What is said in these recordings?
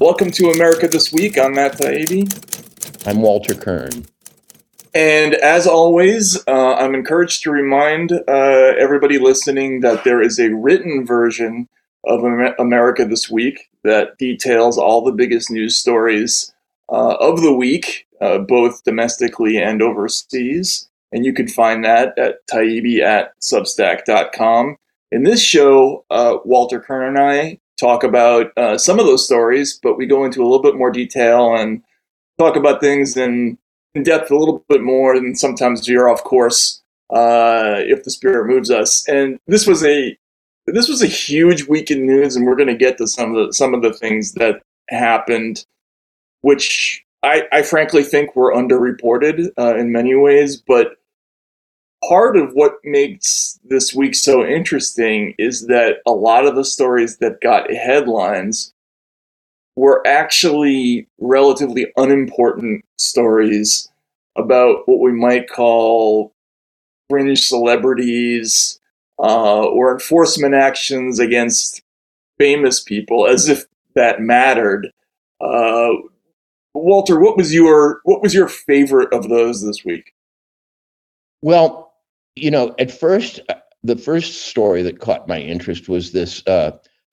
Welcome to America This Week. I'm Matt Taibbi. I'm Walter Kirn. And as always, uh, I'm encouraged to remind uh, everybody listening that there is a written version of America This Week that details all the biggest news stories uh, of the week, uh, both domestically and overseas. And you can find that at taibbi at substack.com. In this show, uh, Walter Kirn and I talk about uh, some of those stories, but we go into a little bit more detail and talk about things in, in depth a little bit more and sometimes veer off course uh, if the spirit moves us. And this was a this was a huge week in news, and we're going to get to some of the some of the things that happened, which I, I frankly think were underreported uh, in many ways, but part of what makes this week so interesting is that a lot of the stories that got headlines were actually relatively unimportant stories about what we might call fringe celebrities uh, or enforcement actions against famous people, as if that mattered. Uh, Walter, what was your what was your favorite of those this week? Well, you know, at first, uh, the first story that caught my interest was this uh,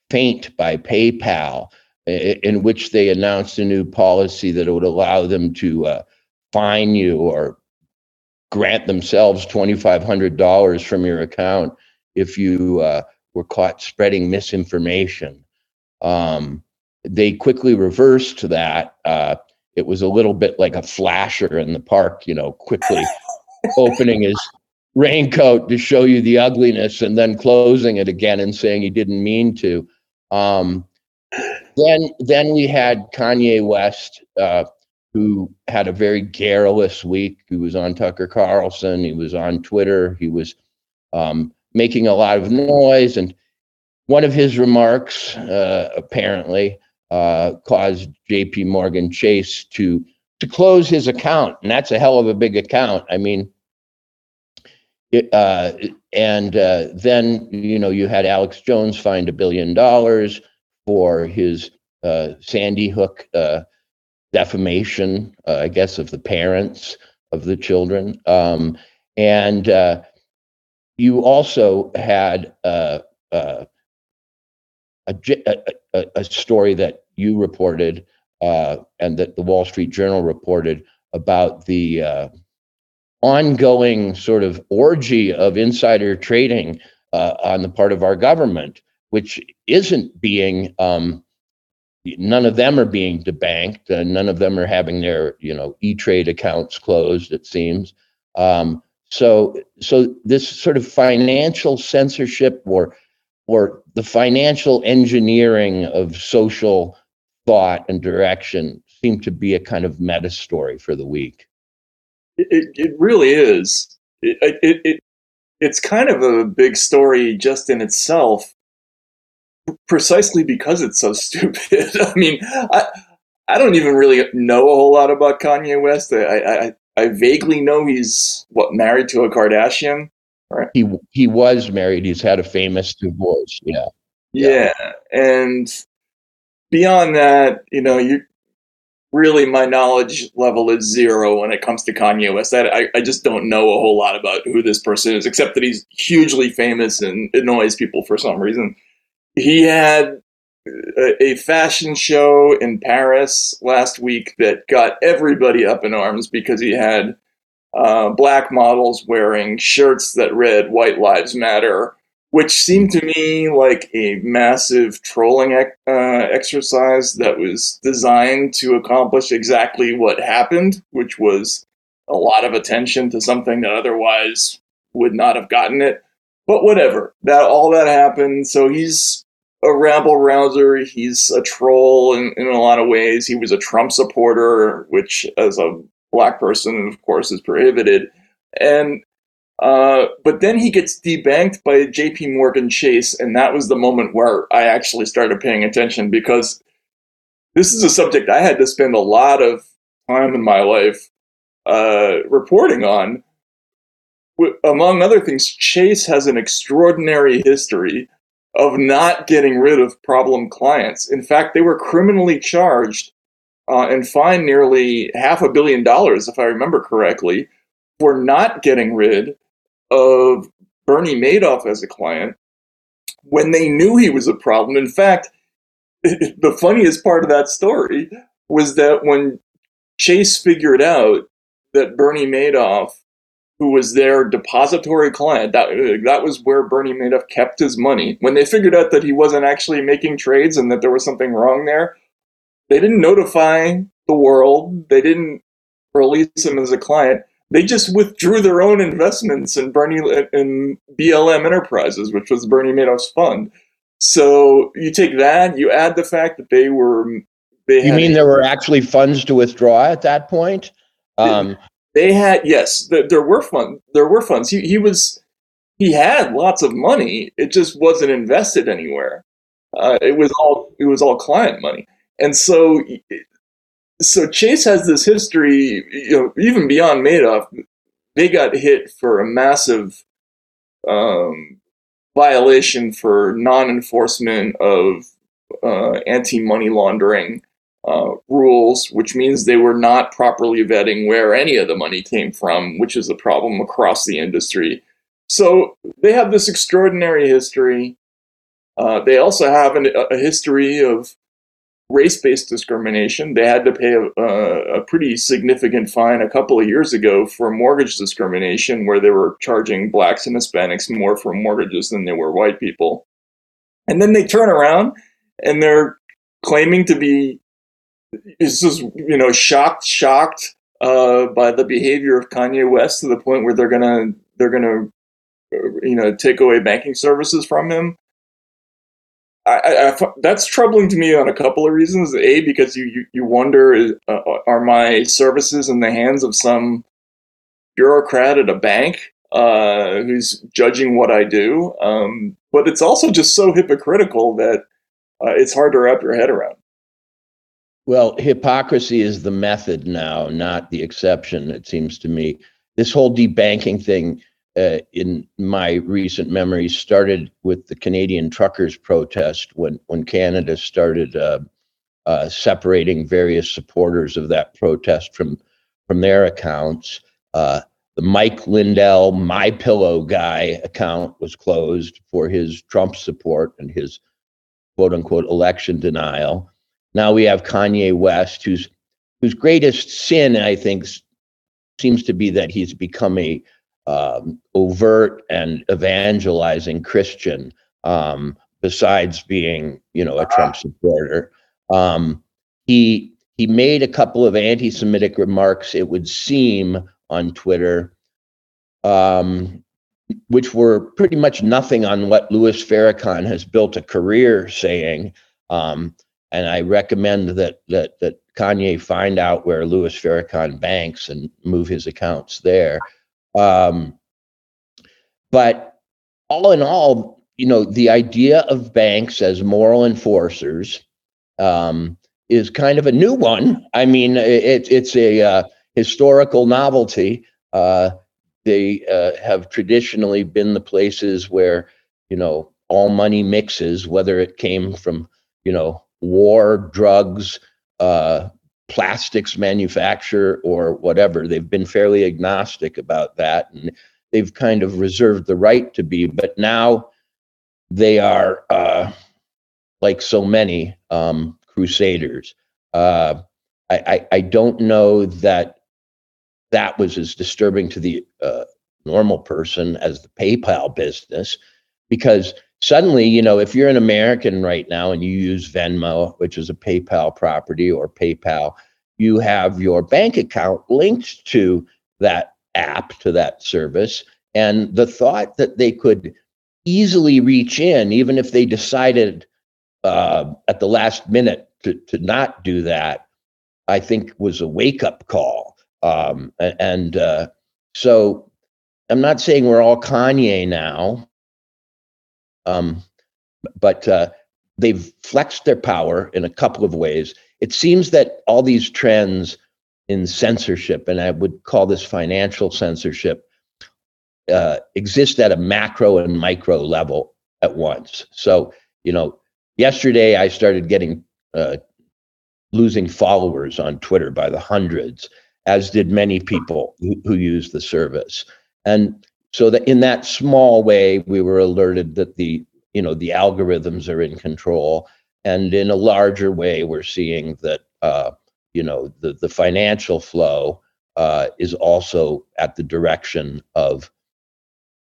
feint by PayPal, in which they announced a new policy that would allow them to uh, fine you or grant themselves $2,500 from your account if you uh, were caught spreading misinformation. Um, they quickly reversed that. Uh, it was a little bit like a flasher in the park, you know, quickly opening his raincoat to show you the ugliness and then closing it again and saying he didn't mean to. Um, then, then we had Kanye West, uh, who had a very garrulous week. He was on Tucker Carlson. He was on Twitter. He was um, making a lot of noise, and one of his remarks uh, apparently uh, caused J.P. Morgan Chase to to close his account, and that's a hell of a big account. I mean, uh, and uh, then you know you had Alex Jones fined a billion dollars for his uh, Sandy Hook uh, defamation, uh, I guess, of the parents of the children, um, and uh, you also had a, a, a, story that you reported and that the Wall Street Journal reported about the ongoing sort of orgy of insider trading uh, on the part of our government, which isn't being, um, none of them are being debanked, and none of them are having their, you know, E-Trade accounts closed, it seems. Um, so, so this sort of financial censorship or, or the financial engineering of social thought and direction seem to be a kind of meta story for the week. It, it really is. It, it, it, it's kind of a big story just in itself, precisely because it's so stupid. I mean, I, I don't even really know a whole lot about Kanye West. I, I, I vaguely know he's what married to a Kardashian. Right? He he was married. He's had a famous divorce. Yeah. Yeah, yeah. and beyond that, you know, you really my knowledge level is zero when it comes to Kanye West. I, I just don't know a whole lot about who this person is, except that he's hugely famous and annoys people for some reason. He had a, fashion show in Paris last week that got everybody up in arms because he had uh, black models wearing shirts that read "White Lives Matter." Which seemed to me like a massive trolling uh, exercise that was designed to accomplish exactly what happened, which was a lot of attention to something that otherwise would not have gotten it. But whatever, that all that happened. So he's a rabble rouser. He's a troll in, in a lot of ways. He was a Trump supporter, which, as a black person, of course, is prohibited. And uh, but then he gets debanked by JP Morgan Chase, and that was the moment where I actually started paying attention because this is a subject I had to spend a lot of time in my life uh, reporting on. W- among other things, Chase has an extraordinary history of not getting rid of problem clients. In fact, they were criminally charged uh, and fined nearly half a billion dollars, if I remember correctly, for not getting rid of Bernie Madoff as a client when they knew he was a problem. In fact, the funniest part of that story was that when Chase figured out that Bernie Madoff, who was their depository client, that that was where Bernie Madoff kept his money. When they figured out that he wasn't actually making trades and that there was something wrong there, they didn't notify the world. They didn't release him as a client. They just withdrew their own investments in Bernie in BLM Enterprises, which was Bernie Madoff's fund. So you take that, you add the fact that they were. They you mean there were actually funds to withdraw at that point? Um, they, they had yes, there were fund there were funds. He he was he had lots of money. It just wasn't invested anywhere. Uh, it was all it was all client money, and so so Chase has this history. You know, even beyond Madoff, they got hit for a massive um, violation for non-enforcement of uh, anti-money laundering uh, rules, which means they were not properly vetting where any of the money came from, which is a problem across the industry. So they have this extraordinary history. Uh, they also have an, a history of race-based discrimination. They had to pay a, a, pretty significant fine a couple of years ago for mortgage discrimination, where they were charging blacks and Hispanics more for mortgages than they were white people. And then they turn around and they're claiming to be, this is you know shocked, shocked uh, by the behavior of Kanye West to the point where they're gonna they're gonna you know take away banking services from him. I, I, that's troubling to me on a couple of reasons. A, because you you, you wonder, uh, are my services in the hands of some bureaucrat at a bank uh, who's judging what I do? Um, but it's also just so hypocritical that uh, it's hard to wrap your head around. Well, hypocrisy is the method now, not the exception. It seems to me. This whole debanking thing uh, in my recent memory started with the Canadian truckers protest when when Canada started uh, uh, separating various supporters of that protest from from their accounts. Uh, the Mike Lindell My Pillow guy account was closed for his Trump support and his quote unquote election denial. Now we have Kanye West, whose whose greatest sin, I think, seems to be that he's become a um, overt and evangelizing Christian, um, besides being, you know, a Trump supporter. Um, he he made a couple of anti-Semitic remarks. It would seem on Twitter, um, which were pretty much nothing on what Louis Farrakhan has built a career saying. Um, and I recommend that that that Kanye find out where Louis Farrakhan banks and move his accounts there. Um, but all in all, you know, the idea of banks as moral enforcers um, is kind of a new one. I mean, it, it's a uh, historical novelty. Uh, they uh, have traditionally been the places where, you know, all money mixes, whether it came from, you know, war, drugs, uh, plastics manufacture or whatever. They've been fairly agnostic about that, and they've kind of reserved the right to be. But now they are, uh, like so many um, crusaders. Uh, I, I, I, don't know that that was as disturbing to the uh, normal person as the PayPal business, because suddenly, you know, if you're an American right now and you use Venmo, which is a PayPal property or PayPal, you have your bank account linked to that app, to that service. And the thought that they could easily reach in, even if they decided uh, at the last minute to, to not do that, I think was a wake up call. Um, and uh, so I'm not saying we're all Kanye now, um, but uh, they've flexed their power in a couple of ways. It seems that all these trends in censorship, and I would call this financial censorship, uh, exist at a macro and micro level. at once. So, you know, yesterday I started getting uh, losing followers on Twitter by the hundreds, as did many people who, who use the service. And so that in that small way, we were alerted that the you know the algorithms are in control, and in a larger way, we're seeing that uh, you know the the financial flow uh, is also at the direction of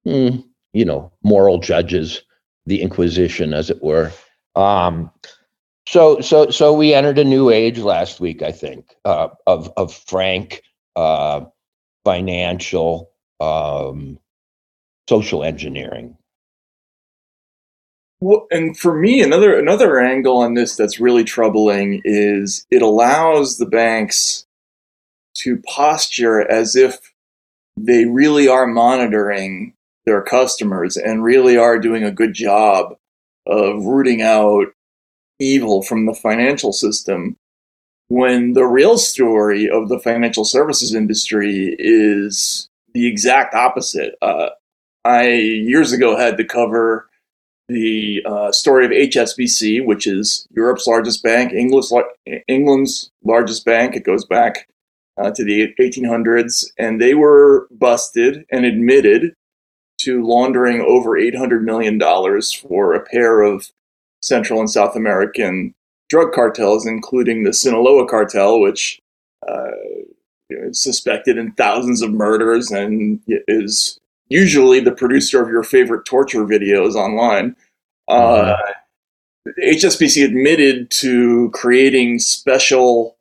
mm, you know moral judges, the Inquisition, as it were. Um, so so so we entered a new age last week, I think, uh, of of frank uh, financial um, social engineering. Well, and for me, another another angle on this that's really troubling is it allows the banks to posture as if they really are monitoring their customers and really are doing a good job of rooting out evil from the financial system when the real story of the financial services industry is the exact opposite. Uh, I years ago had to cover the uh, story of HSBC, which is Europe's largest bank, England's, England's largest bank. It goes back uh, to the 1800s, and they were busted and admitted to laundering over $800 million for a pair of Central and South American drug cartels, including the Sinaloa cartel, which uh, is suspected in thousands of murders and is usually the producer of your favorite torture videos online. Uh, HSBC admitted to creating special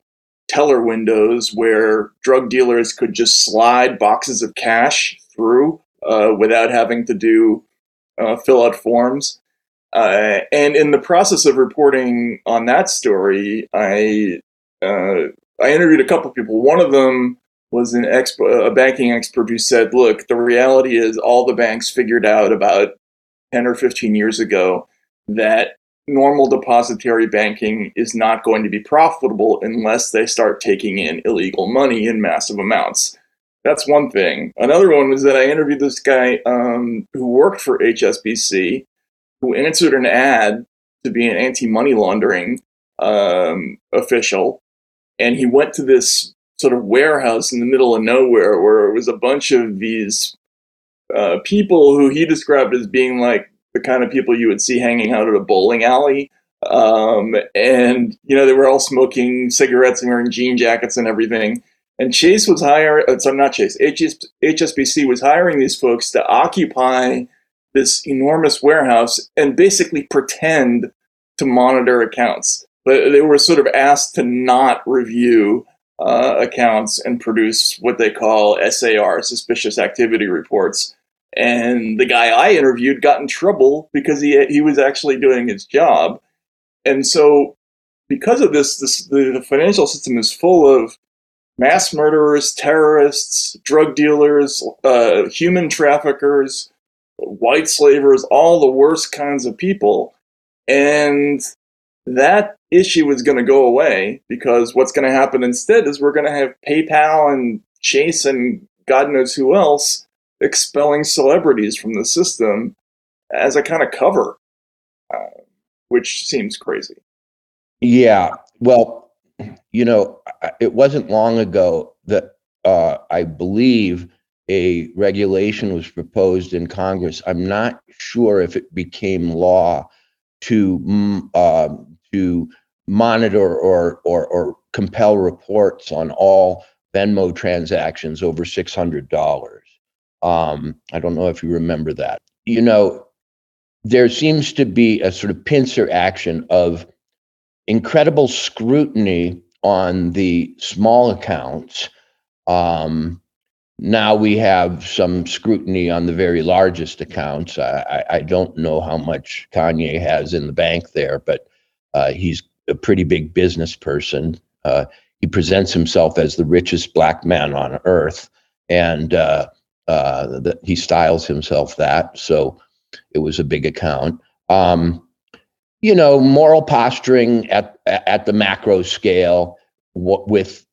teller windows where drug dealers could just slide boxes of cash through uh, without having to do uh, fill out forms. Uh, and in the process of reporting on that story, I uh, I interviewed a couple of people. One of them was an expert, a banking expert who said, "Look, the reality is all the banks figured out about ten or fifteen years ago that normal depository banking is not going to be profitable unless they start taking in illegal money in massive amounts." That's one thing. Another one was that I interviewed this guy um, who worked for HSBC who answered an ad to be an anti money laundering um, official. And he went to this sort of warehouse in the middle of nowhere where it was a bunch of these uh, people who he described as being like the kind of people you would see hanging out at a bowling alley. Um, and, you know, they were all smoking cigarettes and wearing jean jackets and everything. And Chase was hiring, uh, sorry, not Chase, HS, HSBC was hiring these folks to occupy this enormous warehouse and basically pretend to monitor accounts. But they were sort of asked to not review uh, accounts and produce what they call SAR, suspicious activity reports. And the guy I interviewed got in trouble because he he was actually doing his job. And so, because of this, this the, financial system is full of mass murderers, terrorists, drug dealers, uh, human traffickers, white slavers, all the worst kinds of people. And that issue is going to go away because what's going to happen instead is we're going to have PayPal and Chase and God knows who else expelling celebrities from the system as a kind of cover, uh, which seems crazy. Yeah. Well, you know, it wasn't long ago that uh, I believe a regulation was proposed in Congress. I'm not sure if it became law to mm, uh, to monitor or, or or compel reports on all Venmo transactions over six hundred dollars. Um, I don't know if you remember that. You know, there seems to be a sort of pincer action of incredible scrutiny on the small accounts. Um, now we have some scrutiny on the very largest accounts. I, I don't know how much Kanye has in the bank there, but uh, he's a pretty big business person. Uh, he presents himself as the richest black man on earth, and uh, uh the, he styles himself that. So it was a big account. Um, you know, moral posturing at at the macro scale what, with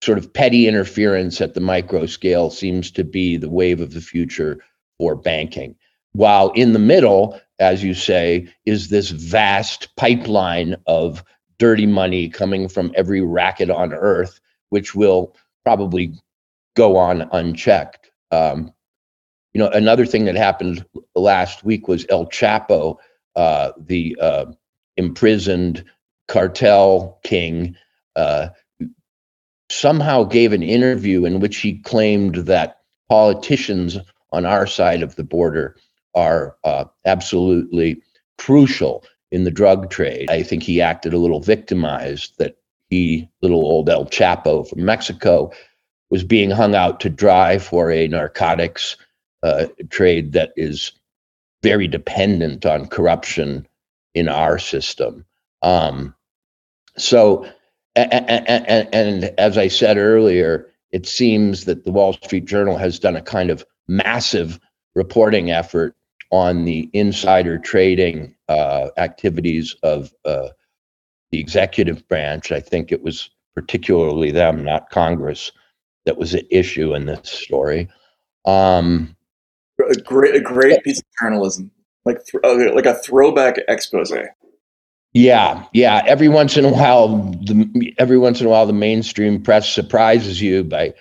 sort of petty interference at the micro scale seems to be the wave of the future for banking. While in the middle, as you say, is this vast pipeline of dirty money coming from every racket on earth, which will probably go on unchecked. Um, you know, another thing that happened last week was El Chapo, uh, the uh, imprisoned cartel king, uh, somehow gave an interview in which he claimed that politicians on our side of the border are uh, absolutely crucial in the drug trade. I think he acted a little victimized that he, little old El Chapo from Mexico, was being hung out to dry for a narcotics uh, trade that is very dependent on corruption in our system. Um, so, and, and, and, as I said earlier, it seems that the Wall Street Journal has done a kind of massive reporting effort on the insider trading uh, activities of uh, the executive branch. I think it was particularly them, not Congress, that was at issue in this story. Um, a great, a great piece of journalism, like uh, like a throwback expose. Yeah, yeah. Every once in a while, the every once in a while, the mainstream press surprises you by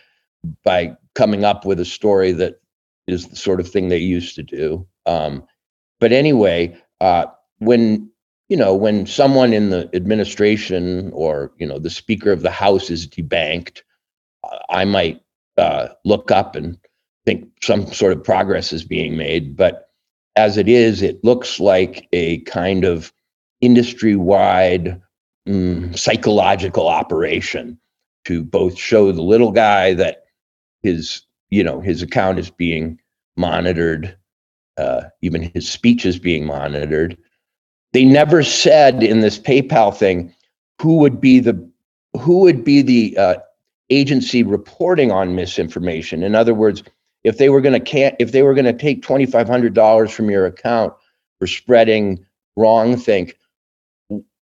by coming up with a story that is the sort of thing they used to do. Um, but anyway, uh, when you know when someone in the administration or you know the Speaker of the House is debanked, I might uh, look up and think some sort of progress is being made. But as it is, it looks like a kind of industry wide mm, psychological operation to both show the little guy that his you know his account is being monitored uh, even his speech is being monitored. They never said in this paypal thing who would be the who would be the uh, agency reporting on misinformation. In other words if they were going to can if they were going to take $2500 from your account for spreading wrong think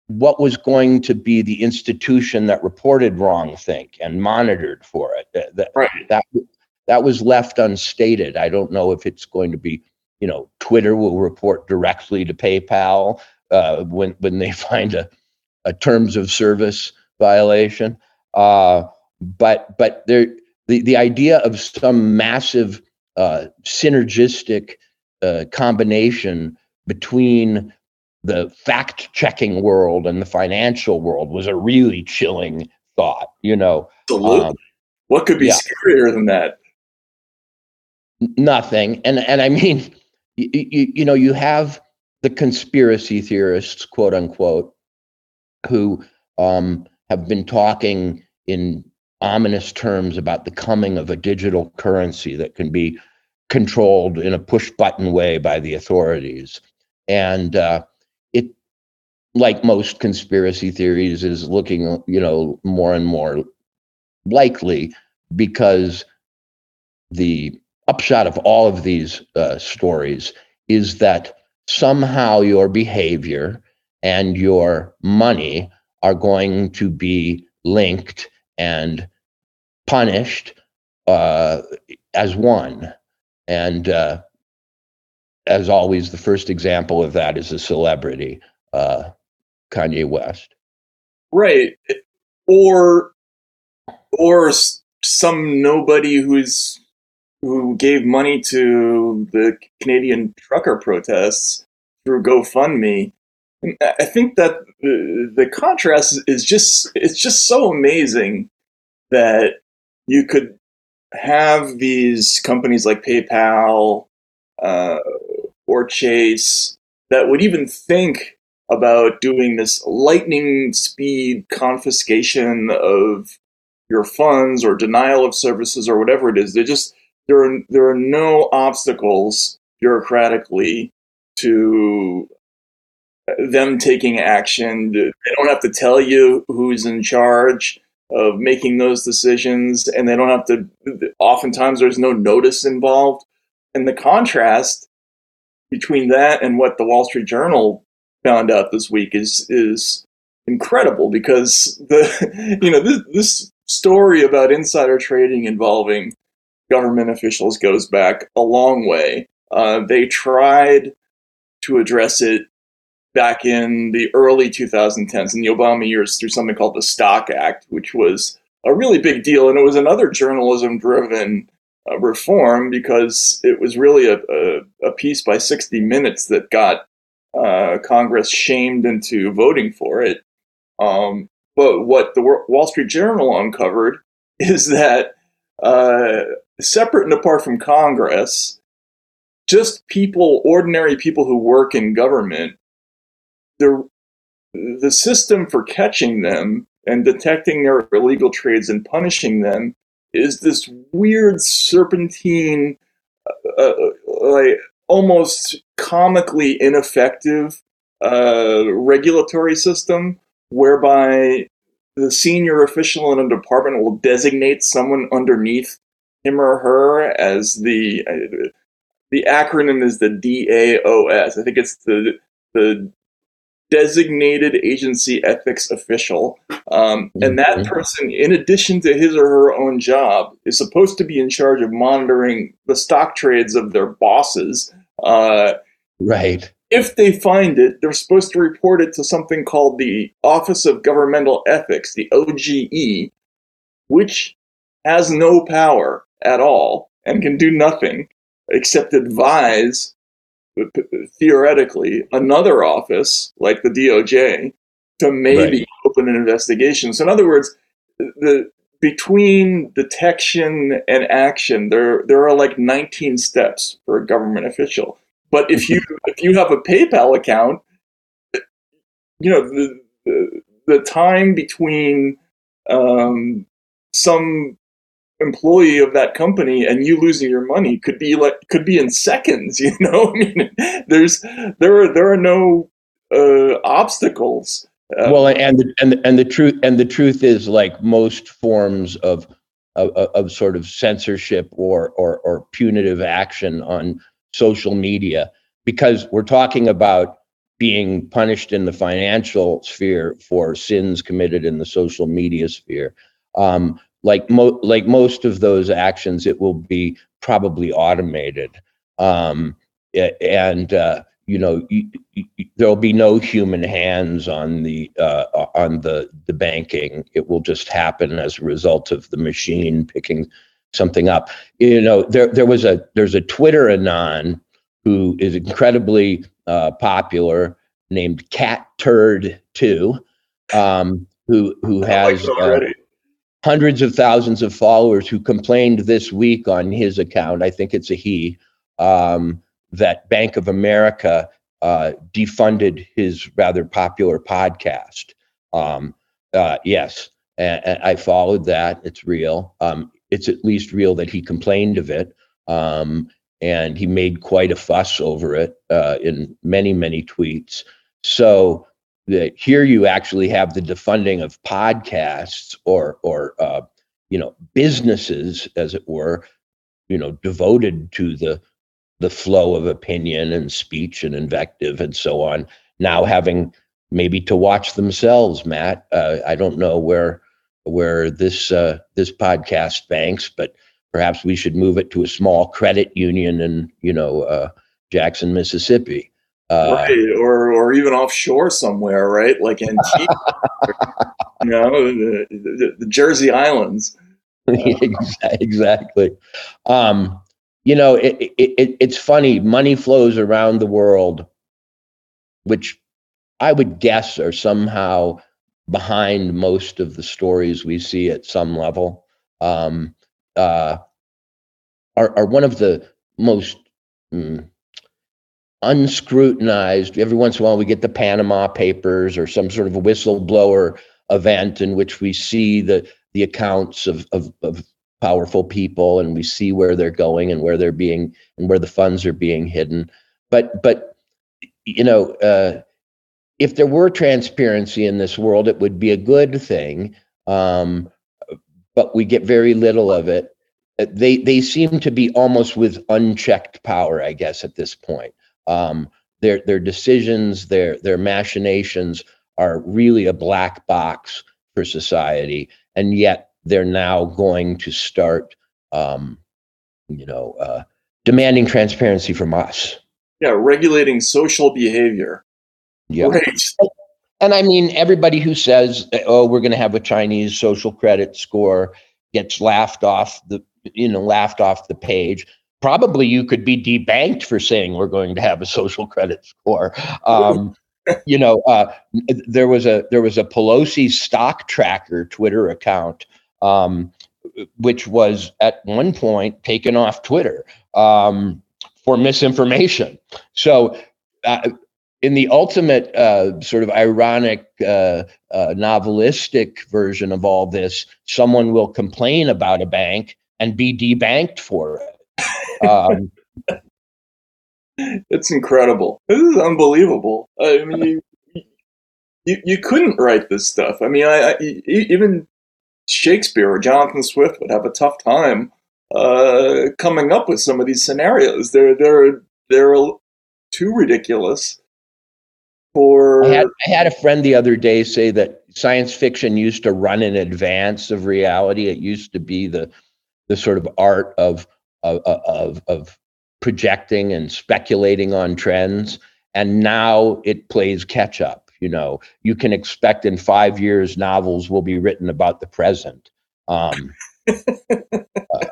what was going to be the institution that reported wrong think and monitored for it? That, right. that that was left unstated. I don't know if it's going to be you know twitter will report directly to paypal uh, when when they find a, a terms of service violation uh, but but there the, the idea of some massive uh, synergistic uh, combination between the fact checking world and the financial world was a really chilling thought, you know. Absolutely. Um, what could be yeah. scarier than that? Nothing. And and I mean, you, you, know, you have the conspiracy theorists, quote unquote, who um, have been talking in ominous terms about the coming of a digital currency that can be controlled in a push button way by the authorities. And uh, it, like most conspiracy theories, is looking, you know, more and more likely because the upshot of all of these uh, stories is that somehow your behavior and your money are going to be linked and punished uh, as one. And uh, as always, the first example of that is a celebrity, uh, Kanye West. Right. Or, or some nobody who's who gave money to the Canadian trucker protests through GoFundMe. I think that the, contrast is just it's just so amazing that you could have these companies like PayPal uh, or Chase that would even think about doing this lightning speed confiscation of your funds or denial of services or whatever it is. They just there are there are no obstacles bureaucratically to them taking action. They don't have to tell you who's in charge of making those decisions and they don't have to oftentimes there's no notice involved and the contrast between that and what the wall street journal found out this week is is incredible because the you know this, this story about insider trading involving government officials goes back a long way uh, they tried to address it back in the early 2010s in the Obama years through something called the Stock Act, which was a really big deal. And it was another journalism driven uh, reform because it was really a, a, a, piece by 60 Minutes that got uh, Congress shamed into voting for it. Um, but what the Wall Street Journal uncovered is that uh, separate and apart from Congress, just people, ordinary people who work in government, the the system for catching them and detecting their illegal trades and punishing them is this weird serpentine, uh, uh, like almost comically ineffective uh, regulatory system whereby the senior official in a department will designate someone underneath him or her as the uh, the acronym is the DAOS. I think it's the the designated agency ethics official. Um, and that mm-hmm. person, in addition to his or her own job, is supposed to be in charge of monitoring the stock trades of their bosses. Uh, right. If they find it, they're supposed to report it to something called the Office of Governmental Ethics, the OGE, which has no power at all and can do nothing except advise theoretically another office like the DOJ to maybe right. open an investigation. So in other words, the between detection and action, there there are like 19 steps for a government official. But if you if you have a PayPal account, you know the the, the time between um, some employee of that company and you losing your money could be like could be in seconds you know? I mean there's there are there are no uh, obstacles. Uh, well and the, and the, and the truth and the truth is like most forms of of, of sort of censorship or, or or punitive action on social media because we're talking about being punished in the financial sphere for sins committed in the social media sphere. Um, like mo- like most of those actions, it will be probably automated, um, and uh, you know there'll be no human hands on the uh, on the the banking. It will just happen as a result of the machine picking something up. You know, there there was a there's a Twitter anon who is incredibly uh, popular named Cat Turd Two, um, who who has. Like hundreds of thousands of followers who complained this week on his account. I think it's a he um, that Bank of America uh, defunded his rather popular podcast. Um, uh, yes, and, and, I followed that. It's real. Um, it's at least real that he complained of it. Um, and he made quite a fuss over it uh, in many, many tweets. So that here you actually have the defunding of podcasts or or uh, you know businesses as it were you know devoted to the the flow of opinion and speech and invective and so on now having maybe to watch themselves matt. Uh, i don't know where where this uh, this podcast banks but perhaps we should move it to a small credit union in you know uh, jackson mississippi uh, right, or or even offshore somewhere, right? Like Antigua, you know, the, the, the Jersey Islands. exactly. Um, you know, it, it, it, it's funny. Money flows around the world, which I would guess are somehow behind most of the stories we see at some level. Um, uh, are are one of the most mm, unscrutinized. Every once in a while, we get the Panama Papers or some sort of a whistleblower event in which we see the the accounts of, of, of powerful people and we see where they're going and where they're being and where the funds are being hidden. But but you know, uh, if there were transparency in this world, it would be a good thing. Um, but we get very little of it. They they seem to be almost with unchecked power, I guess, at this point. Um, their their decisions, their their machinations are really a black box for society, and yet they're now going to start, um, you know, uh, demanding transparency from us. yeah, regulating social behavior. Yeah. Great. And I mean, everybody who says, "Oh, we're going to have a Chinese social credit score," gets laughed off the you know laughed off the page. Probably you could be debanked for saying we're going to have a social credit score. Um, you know, uh, there was a there was a Pelosi stock tracker Twitter account, um, which was at one point taken off Twitter um, for misinformation. So. Uh, in the ultimate uh, sort of ironic, uh, uh, novelistic version of all this, someone will complain about a bank and be debanked for it. Um, it's incredible. This is unbelievable. I mean, you, you, you couldn't write this stuff. I mean, I, I, even Shakespeare or Jonathan Swift would have a tough time uh, coming up with some of these scenarios. They're they're they're too ridiculous for. I had, I had a friend the other day say that science fiction used to run in advance of reality. It used to be the the sort of art of of of, of projecting and speculating on trends, and now it plays catch up. You know, you can expect in five years novels will be written about the present. Um, uh,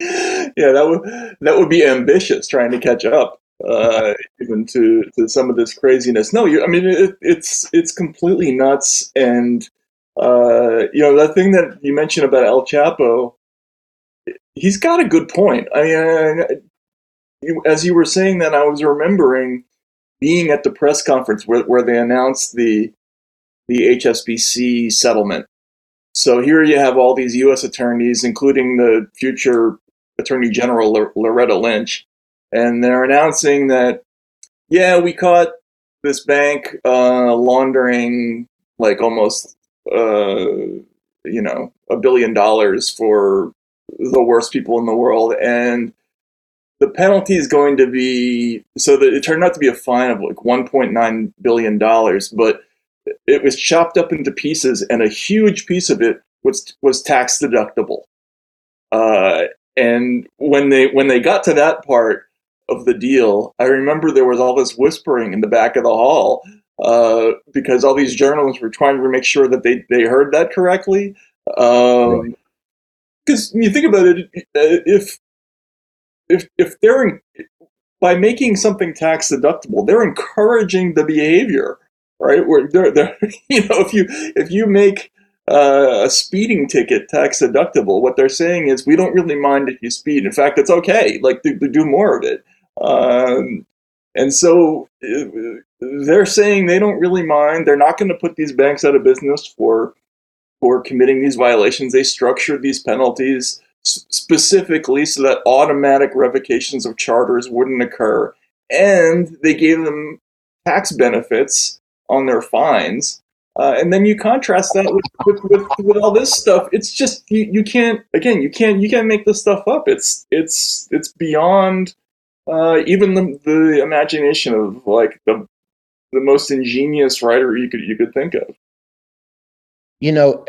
yeah, that would that would be ambitious trying to catch up uh, even to to some of this craziness. No, you, I mean it, it's it's completely nuts. And uh, you know the thing that you mentioned about El Chapo, he's got a good point. I mean, you, as you were saying that, I was remembering being at the press conference where where they announced the the HSBC settlement. So here you have all these U.S. attorneys, including the future Attorney General Loretta Lynch, and they're announcing that, yeah, we caught this bank uh, laundering like almost, uh, you know, a billion dollars for the worst people in the world, and the penalty is going to be so that it turned out to be a fine of like 1.9 billion dollars, but it was chopped up into pieces, and a huge piece of it was was tax deductible. Uh, and when they when they got to that part, of the deal, I remember there was all this whispering in the back of the hall uh, because all these journalists were trying to make sure that they, they heard that correctly. Um, right. You think about it, uh, if if if they're in, by making something tax deductible, they're encouraging the behavior, right? Where they're, they're you know if you if you make uh, a speeding ticket tax deductible, what they're saying is we don't really mind if you speed. In fact, it's okay. Like to do more of it. Um, and so uh, they're saying they don't really mind. They're not going to put these banks out of business for for committing these violations. They structured these penalties specifically so that automatic revocations of charters wouldn't occur, and they gave them tax benefits on their fines. Uh, and then you contrast that with, with, with, with, all this stuff. It's just you, you can't again you can't you can't make this stuff up. It's it's it's beyond uh, even the, the imagination of like the the most ingenious writer you could you could think of. You know,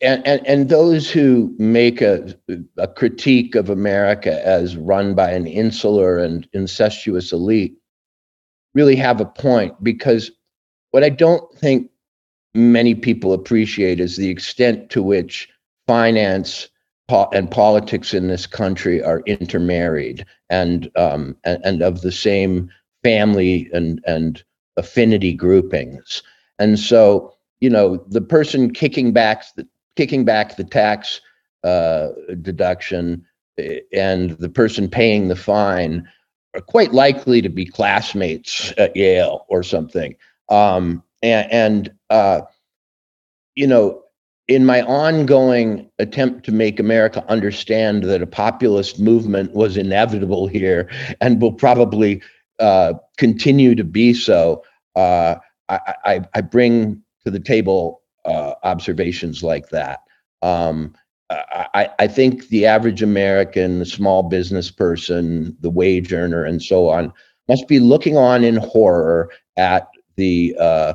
and and, and those who make a, a critique of America as run by an insular and incestuous elite really have a point because what I don't think many people appreciate is the extent to which finance po- and politics in this country are intermarried and um, and, and of the same family and and affinity groupings. And so, you know, the person kicking back the kicking back the tax uh, deduction eh, and the person paying the fine are quite likely to be classmates at Yale or something. Um, and, and uh, you know, in my ongoing attempt to make America understand that a populist movement was inevitable here and will probably uh, continue to be so, uh, I, I, I, bring to the table uh, observations like that. Um, I, I, think the average American, the small business person, the wage earner, and so on, must be looking on in horror at the uh,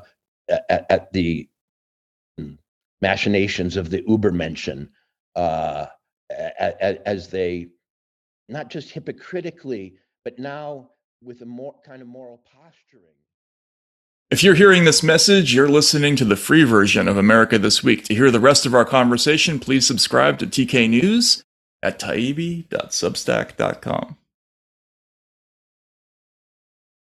at, at the machinations of the Ubermenschen uh, as they not just hypocritically, but now with a more kind of moral posturing. If you're hearing this message, you're listening to the free version of America This Week. To hear the rest of our conversation, please subscribe to TK News at taibbi.substack.com.